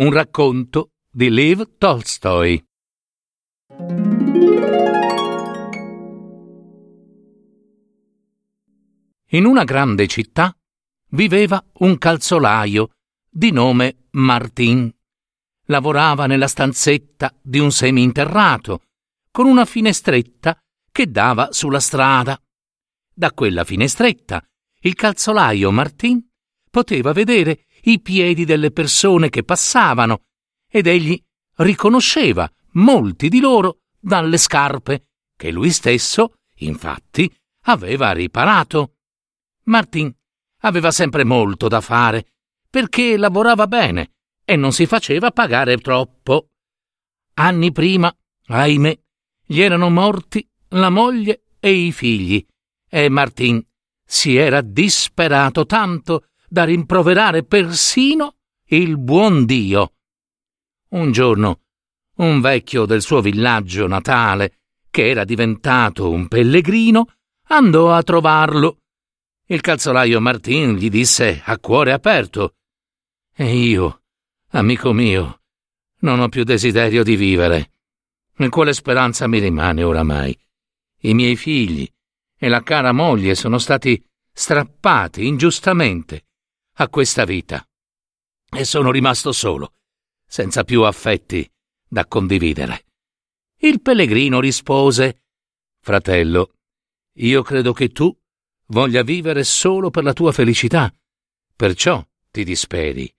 un racconto di Lev Tolstoi. In una grande città viveva un calzolaio di nome Martin. Lavorava nella stanzetta di un seminterrato, con una finestretta che dava sulla strada. Da quella finestretta il calzolaio Martin poteva vedere i piedi delle persone che passavano ed egli riconosceva molti di loro dalle scarpe che lui stesso, infatti, aveva riparato. Martin aveva sempre molto da fare perché lavorava bene e non si faceva pagare troppo. Anni prima, ahimè, gli erano morti la moglie e i figli e Martin si era disperato tanto da rimproverare persino il buon Dio. Un giorno un vecchio del suo villaggio natale, che era diventato un pellegrino, andò a trovarlo. Il calzolaio Martin gli disse a cuore aperto E io, amico mio, non ho più desiderio di vivere. Quale speranza mi rimane oramai? I miei figli e la cara moglie sono stati strappati ingiustamente a questa vita. E sono rimasto solo, senza più affetti da condividere. Il pellegrino rispose Fratello, io credo che tu voglia vivere solo per la tua felicità, perciò ti disperi.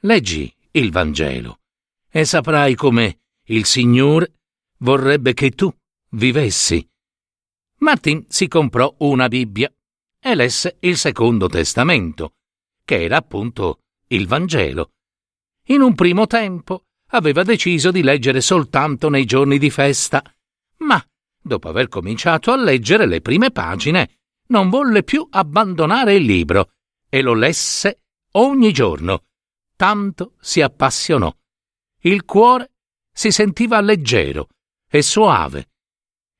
Leggi il Vangelo e saprai come il Signore vorrebbe che tu vivessi. Martin si comprò una Bibbia e lesse il Secondo Testamento che era appunto il Vangelo. In un primo tempo aveva deciso di leggere soltanto nei giorni di festa, ma dopo aver cominciato a leggere le prime pagine, non volle più abbandonare il libro e lo lesse ogni giorno. Tanto si appassionò. Il cuore si sentiva leggero e soave.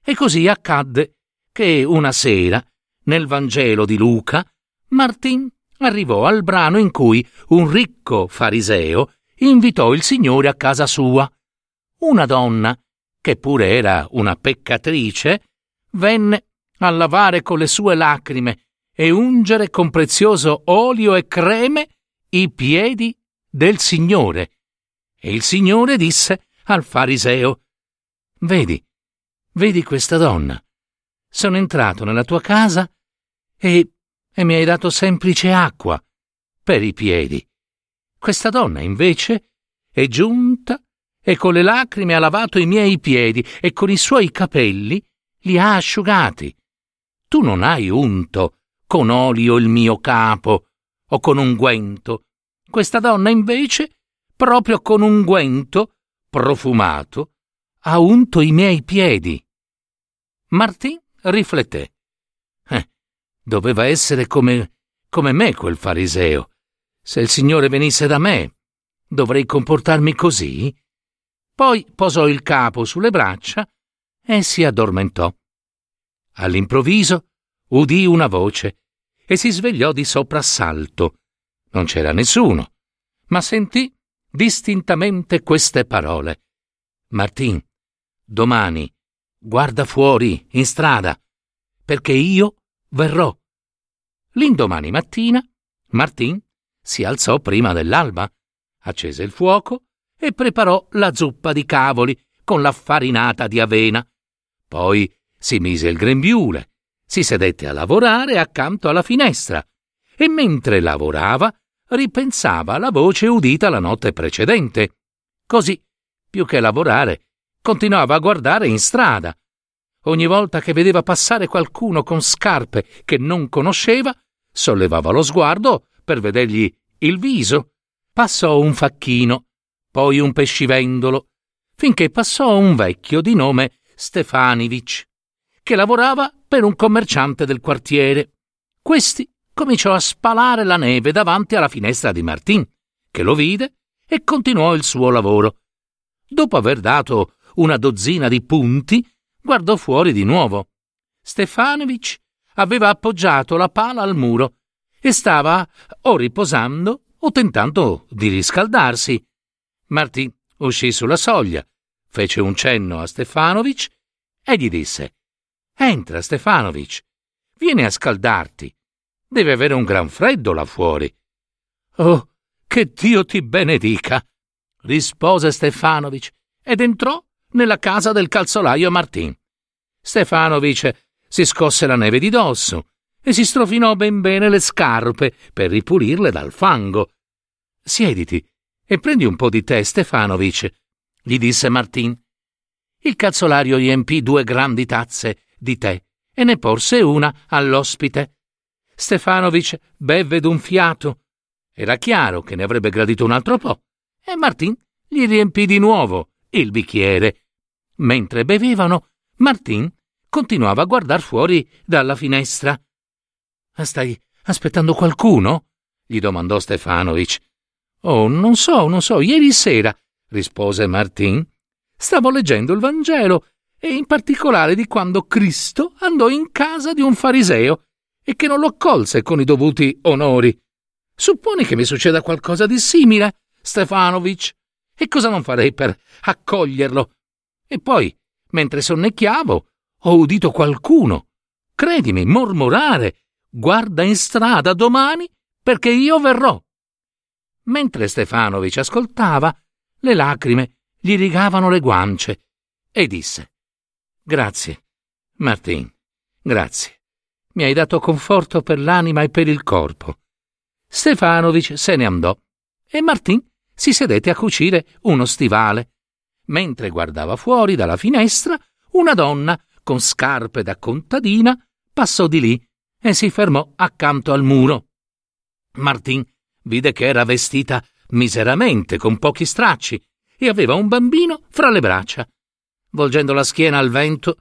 E così accadde che una sera, nel Vangelo di Luca, Martin arrivò al brano in cui un ricco fariseo invitò il Signore a casa sua. Una donna, che pure era una peccatrice, venne a lavare con le sue lacrime e ungere con prezioso olio e creme i piedi del Signore. E il Signore disse al fariseo, Vedi, vedi questa donna. Sono entrato nella tua casa e e mi hai dato semplice acqua per i piedi. Questa donna, invece, è giunta e con le lacrime ha lavato i miei piedi e con i suoi capelli li ha asciugati. Tu non hai unto con olio il mio capo o con unguento. Questa donna, invece, proprio con unguento profumato, ha unto i miei piedi. Martin rifletté. Doveva essere come, come me quel fariseo. Se il Signore venisse da me, dovrei comportarmi così? Poi posò il capo sulle braccia e si addormentò. All'improvviso udì una voce e si svegliò di soprassalto. Non c'era nessuno, ma sentì distintamente queste parole. Martin, domani guarda fuori, in strada, perché io verrò. L'indomani mattina Martin si alzò prima dell'alba, accese il fuoco e preparò la zuppa di cavoli con la farinata di avena. Poi si mise il grembiule, si sedette a lavorare accanto alla finestra e mentre lavorava ripensava alla voce udita la notte precedente. Così, più che lavorare, continuava a guardare in strada Ogni volta che vedeva passare qualcuno con scarpe che non conosceva, sollevava lo sguardo per vedergli il viso. passò un facchino, poi un pescivendolo, finché passò un vecchio di nome Stefanovic, che lavorava per un commerciante del quartiere. Questi cominciò a spalare la neve davanti alla finestra di Martin, che lo vide e continuò il suo lavoro. Dopo aver dato una dozzina di punti, guardò fuori di nuovo. Stefanovic aveva appoggiato la pala al muro e stava o riposando o tentando di riscaldarsi. Martin uscì sulla soglia, fece un cenno a Stefanovic e gli disse Entra, Stefanovic, vieni a scaldarti. Deve avere un gran freddo là fuori. Oh, che Dio ti benedica! rispose Stefanovic ed entrò nella casa del calzolaio Martin. Stefanovic si scosse la neve di dosso e si strofinò ben bene le scarpe per ripulirle dal fango. Siediti e prendi un po' di tè, Stefanovic, gli disse Martin. Il calzolario riempì due grandi tazze di tè e ne porse una all'ospite. Stefanovic bevve d'un fiato era chiaro che ne avrebbe gradito un altro po', e Martin gli riempì di nuovo il bicchiere. Mentre bevevano, Martin continuava a guardar fuori dalla finestra. Stai aspettando qualcuno? gli domandò Stefanovic. Oh, non so, non so, ieri sera, rispose Martin. Stavo leggendo il Vangelo e in particolare di quando Cristo andò in casa di un fariseo e che non lo accolse con i dovuti onori. Supponi che mi succeda qualcosa di simile, Stefanovic. E cosa non farei per accoglierlo? E poi, mentre sonnecchiavo, ho udito qualcuno, credimi, mormorare, guarda in strada domani perché io verrò. Mentre Stefanovic ascoltava, le lacrime gli rigavano le guance e disse Grazie, Martin, grazie. Mi hai dato conforto per l'anima e per il corpo. Stefanovic se ne andò e Martin si sedette a cucire uno stivale. Mentre guardava fuori dalla finestra, una donna con scarpe da contadina passò di lì e si fermò accanto al muro. Martin vide che era vestita miseramente, con pochi stracci, e aveva un bambino fra le braccia. Volgendo la schiena al vento,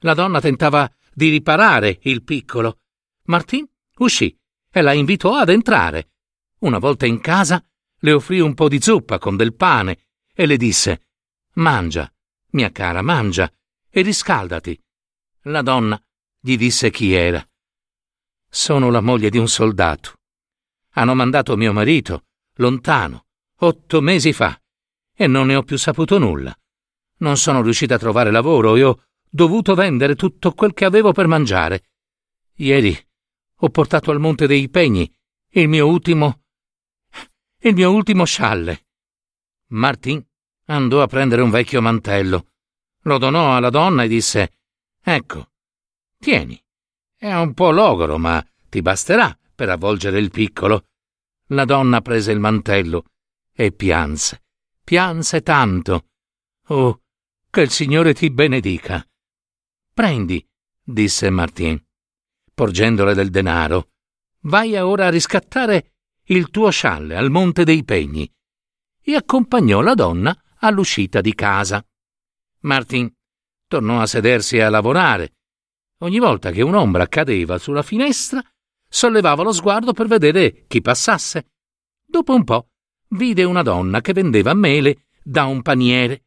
la donna tentava di riparare il piccolo. Martin uscì e la invitò ad entrare. Una volta in casa le offrì un po' di zuppa con del pane e le disse Mangia, mia cara, mangia e riscaldati. La donna gli disse chi era. Sono la moglie di un soldato. Hanno mandato mio marito lontano, otto mesi fa, e non ne ho più saputo nulla. Non sono riuscita a trovare lavoro e ho dovuto vendere tutto quel che avevo per mangiare. Ieri ho portato al Monte dei Pegni il mio ultimo. il mio ultimo scialle. Martin andò a prendere un vecchio mantello, lo donò alla donna e disse: Ecco, tieni. È un po' logoro, ma ti basterà per avvolgere il piccolo. La donna prese il mantello e pianse, pianse tanto. Oh, che il Signore ti benedica. Prendi, disse Martin porgendole del denaro. Vai ora a riscattare il tuo scialle al Monte dei Pegni. E accompagnò la donna all'uscita di casa. Martin tornò a sedersi a lavorare. Ogni volta che un'ombra cadeva sulla finestra, sollevava lo sguardo per vedere chi passasse. Dopo un po' vide una donna che vendeva mele da un paniere.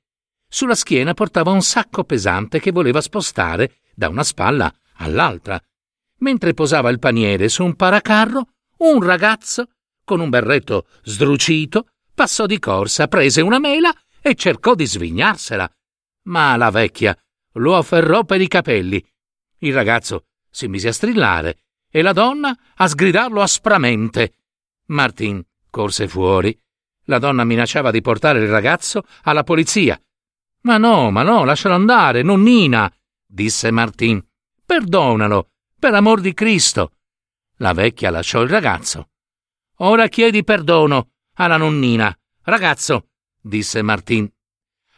Sulla schiena portava un sacco pesante che voleva spostare da una spalla all'altra. Mentre posava il paniere su un paracarro, un ragazzo, con un berretto sdrucito, passò di corsa, prese una mela e cercò di svignarsela. Ma la vecchia lo afferrò per i capelli. Il ragazzo si mise a strillare e la donna a sgridarlo aspramente. Martin corse fuori. La donna minacciava di portare il ragazzo alla polizia. Ma no, ma no, lascialo andare, nonnina, disse Martin. Perdonalo, per amor di Cristo. La vecchia lasciò il ragazzo. Ora chiedi perdono alla nonnina. Ragazzo, disse Martin.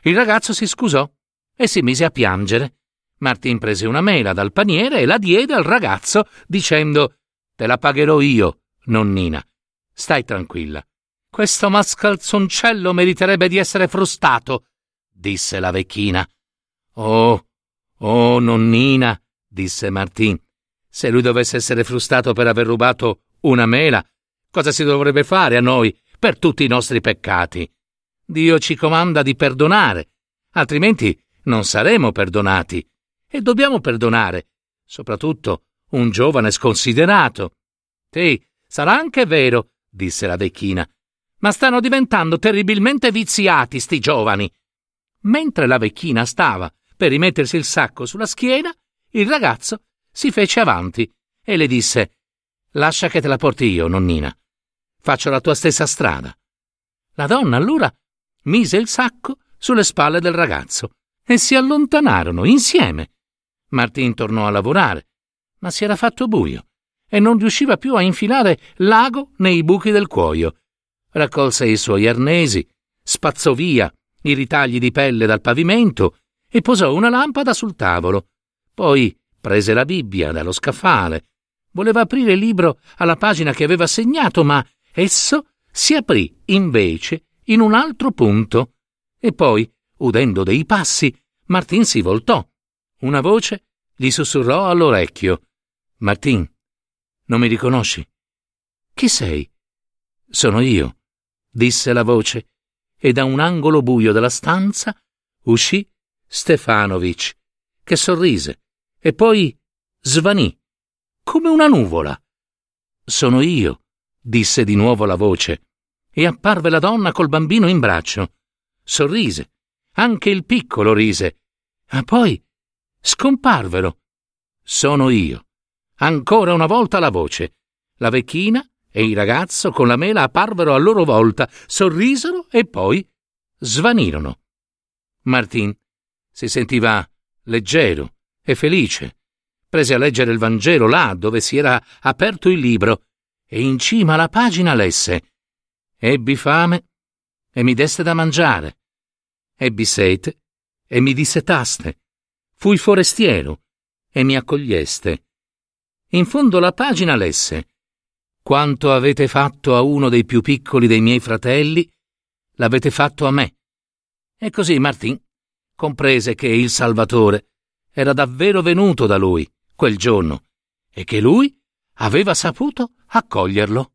Il ragazzo si scusò e si mise a piangere. Martin prese una mela dal paniere e la diede al ragazzo, dicendo Te la pagherò io, nonnina. Stai tranquilla. Questo mascalzoncello meriterebbe di essere frustato, disse la vecchina. Oh, oh, nonnina, disse Martin, se lui dovesse essere frustato per aver rubato una mela, cosa si dovrebbe fare a noi per tutti i nostri peccati? Dio ci comanda di perdonare, altrimenti non saremo perdonati. E dobbiamo perdonare, soprattutto un giovane sconsiderato. Sì, sarà anche vero, disse la vecchina, ma stanno diventando terribilmente viziati sti giovani. Mentre la vecchina stava per rimettersi il sacco sulla schiena, il ragazzo si fece avanti e le disse Lascia che te la porti io, nonnina. Faccio la tua stessa strada. La donna allora mise il sacco sulle spalle del ragazzo e si allontanarono insieme. Martin tornò a lavorare, ma si era fatto buio e non riusciva più a infilare l'ago nei buchi del cuoio raccolse i suoi arnesi, spazzò via i ritagli di pelle dal pavimento e posò una lampada sul tavolo. Poi prese la Bibbia dallo scaffale. Voleva aprire il libro alla pagina che aveva segnato, ma esso si aprì invece in un altro punto. E poi, udendo dei passi, Martin si voltò. Una voce gli sussurrò all'orecchio. Martin, non mi riconosci? Chi sei? Sono io disse la voce, e da un angolo buio della stanza uscì Stefanovic, che sorrise e poi svanì, come una nuvola. Sono io, disse di nuovo la voce, e apparve la donna col bambino in braccio. Sorrise, anche il piccolo rise, ma poi scomparvero. Sono io. Ancora una volta la voce. La vecchina e il ragazzo con la mela apparvero a loro volta, sorrisero e poi svanirono. Martin si sentiva leggero e felice. Prese a leggere il Vangelo là dove si era aperto il libro e in cima alla pagina lesse Ebbi fame e mi deste da mangiare. Ebbi sete e mi dissetaste. Fui forestiero e mi accoglieste. In fondo la pagina lesse quanto avete fatto a uno dei più piccoli dei miei fratelli, l'avete fatto a me. E così Martin comprese che il Salvatore era davvero venuto da lui quel giorno e che lui aveva saputo accoglierlo.